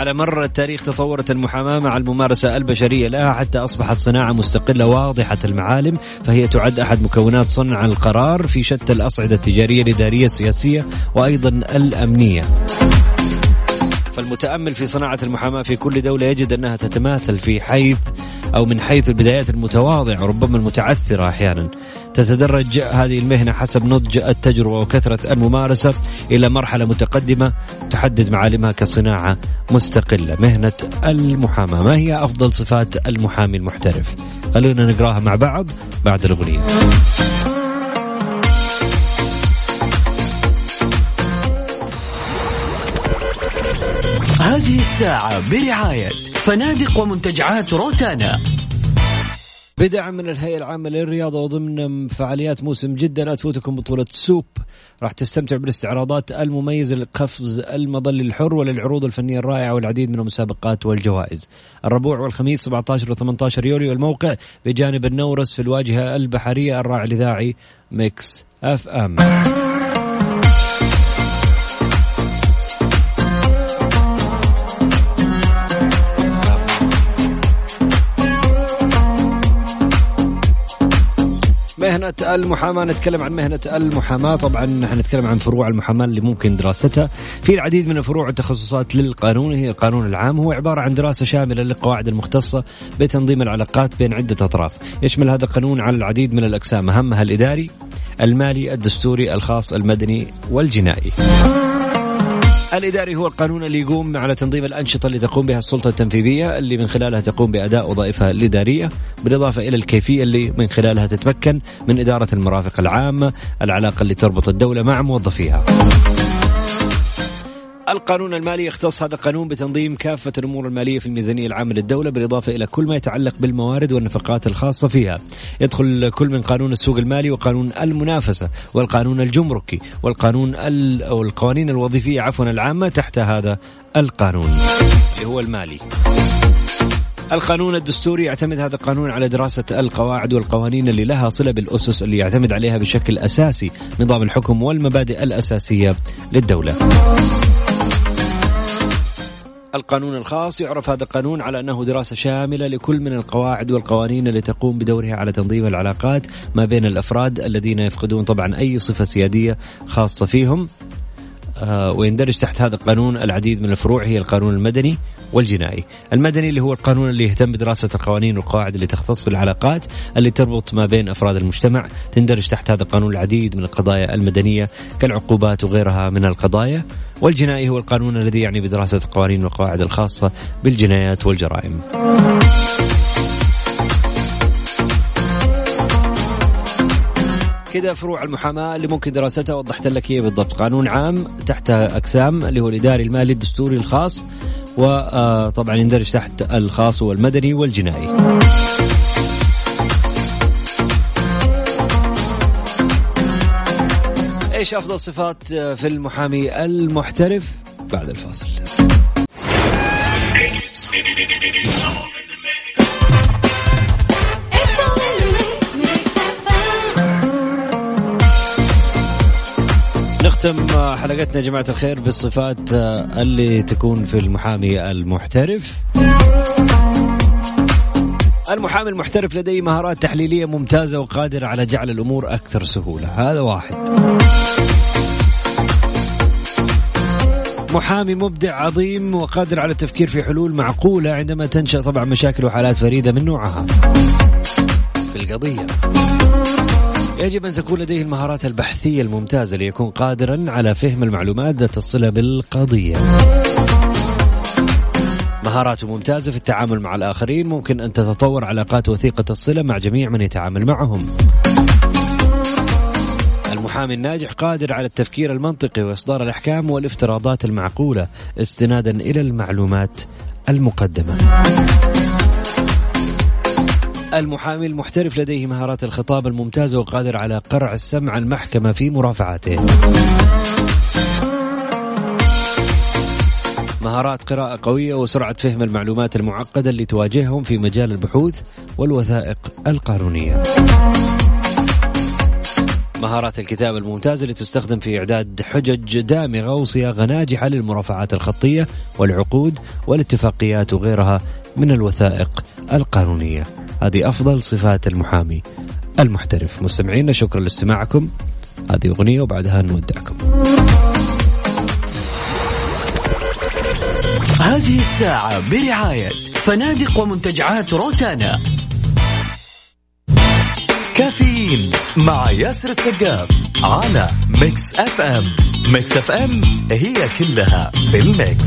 على مر التاريخ تطورت المحاماة مع الممارسة البشرية لها حتى أصبحت صناعة مستقلة واضحة المعالم فهي تعد أحد مكونات صنع القرار في شتى الأصعدة التجارية الإدارية السياسية وأيضا الأمنية. فالمتأمل في صناعة المحاماة في كل دولة يجد أنها تتماثل في حيث أو من حيث البدايات المتواضعة وربما المتعثرة أحيانا. تتدرج هذه المهنة حسب نضج التجربة وكثرة الممارسة إلى مرحلة متقدمة تحدد معالمها كصناعة مستقلة. مهنة المحاماة. ما هي أفضل صفات المحامي المحترف؟ خلونا نقراها مع بعض بعد الأغنية. هذه الساعة برعاية فنادق ومنتجعات روتانا. بدعم من الهيئة العامة للرياضة وضمن فعاليات موسم جدة لا تفوتكم بطولة سوب. راح تستمتع بالاستعراضات المميزة لقفز المظل الحر وللعروض الفنية الرائعة والعديد من المسابقات والجوائز. الربوع والخميس 17 و 18 يوليو. الموقع بجانب النورس في الواجهة البحرية الراعي الإذاعي ميكس أف أم. مهنة المحاماة نتكلم عن مهنة المحاماة. طبعا نحن نتكلم عن فروع المحاماة اللي ممكن دراستها. في العديد من الفروع والتخصصات للقانون هي القانون العام. هو عبارة عن دراسة شاملة للقواعد المختصة بتنظيم العلاقات بين عدة أطراف. يشمل هذا القانون على العديد من الأقسام. أهمها الإداري المالي الدستوري الخاص المدني والجنائي. الإداري هو القانون اللي يقوم على تنظيم الأنشطة اللي تقوم بها السلطة التنفيذية اللي من خلالها تقوم بأداء وظائفها الإدارية بالإضافة إلى الكيفية اللي من خلالها تتمكن من إدارة المرافق العامة العلاقة اللي تربط الدولة مع موظفيها. القانون المالي يختص هذا القانون بتنظيم كافة الأمور المالية في الميزانية العامة للدولة بالإضافة إلى كل ما يتعلق بالموارد والنفقات الخاصة فيها. يدخل كل من قانون السوق المالي وقانون المنافسة والقانون الجمركي والقانون أو القوانين الوظيفية عفوا العامة تحت هذا القانون. اللي هو المالي. القانون الدستوري يعتمد هذا القانون على دراسة القواعد والقوانين اللي لها صلة بالأسس اللي يعتمد عليها بشكل أساسي نظام الحكم والمبادئ الأساسية للدولة. القانون الخاص يعرف هذا القانون على أنه دراسة شاملة لكل من القواعد والقوانين التي تقوم بدورها على تنظيم العلاقات ما بين الأفراد الذين يفقدون طبعا أي صفة سيادية خاصة فيهم. ويندرج تحت هذا القانون العديد من الفروع هي القانون المدني والجنائي. المدني اللي هو القانون اللي يهتم بدراسة القوانين والقواعد اللي تختص بالعلاقات اللي تربط ما بين أفراد المجتمع. تندرج تحت هذا القانون العديد من القضايا المدنية كالعقوبات وغيرها من القضايا. والجنائي هو القانون الذي يعني بدراسة القوانين والقواعد الخاصة بالجنايات والجرائم. كذا فروع المحاماة اللي ممكن دراستها وضحت لك هي بالضبط. قانون عام تحت أقسام اللي هو الإداري المالي الدستوري الخاص وطبعا يندرج تحت الخاص والمدني والجنائي. إيش أفضل صفات في المحامي المحترف؟ بعد الفاصل. نختم حلقتنا يا جماعة الخير بالصفات اللي تكون في المحامي المحترف. المحامي المحترف لديه مهارات تحليلية ممتازة وقادر على جعل الأمور أكثر سهولة. هذا واحد. محامي مبدع عظيم وقادر على التفكير في حلول معقولة عندما تنشأ طبعا مشاكل وحالات فريدة من نوعها. في القضية. يجب أن تكون لديه المهارات البحثية الممتازة ليكون قادرا على فهم المعلومات ذات الصلة بالقضية. مهاراته ممتازة في التعامل مع الآخرين. ممكن أن تتطور علاقات وثيقة الصلة مع جميع من يتعامل معهم. المحامي الناجح قادر على التفكير المنطقي وإصدار الأحكام والافتراضات المعقولة استنادا إلى المعلومات المقدمة. المحامي المحترف لديه مهارات الخطاب الممتازة وقادر على قرع السمع المحكمة في مرافعاته. مهارات قراءة قوية وسرعة فهم المعلومات المعقدة اللي تواجههم في مجال البحوث والوثائق القانونية. مهارات الكتابة الممتازة اللي تستخدم في إعداد حجج دامغة وصياغة ناجحة للمرافعات الخطية والعقود والاتفاقيات وغيرها من الوثائق القانونية. هذه أفضل صفات المحامي المحترف. مستمعينا شكرا لاستماعكم. هذه أغنية وبعدها نودعكم. هذه الساعة برعاية فنادق ومنتجعات روتانا. كافيين مع ياسر السقاف على ميكس أف أم. ميكس أف أم هي كلها في الميكس.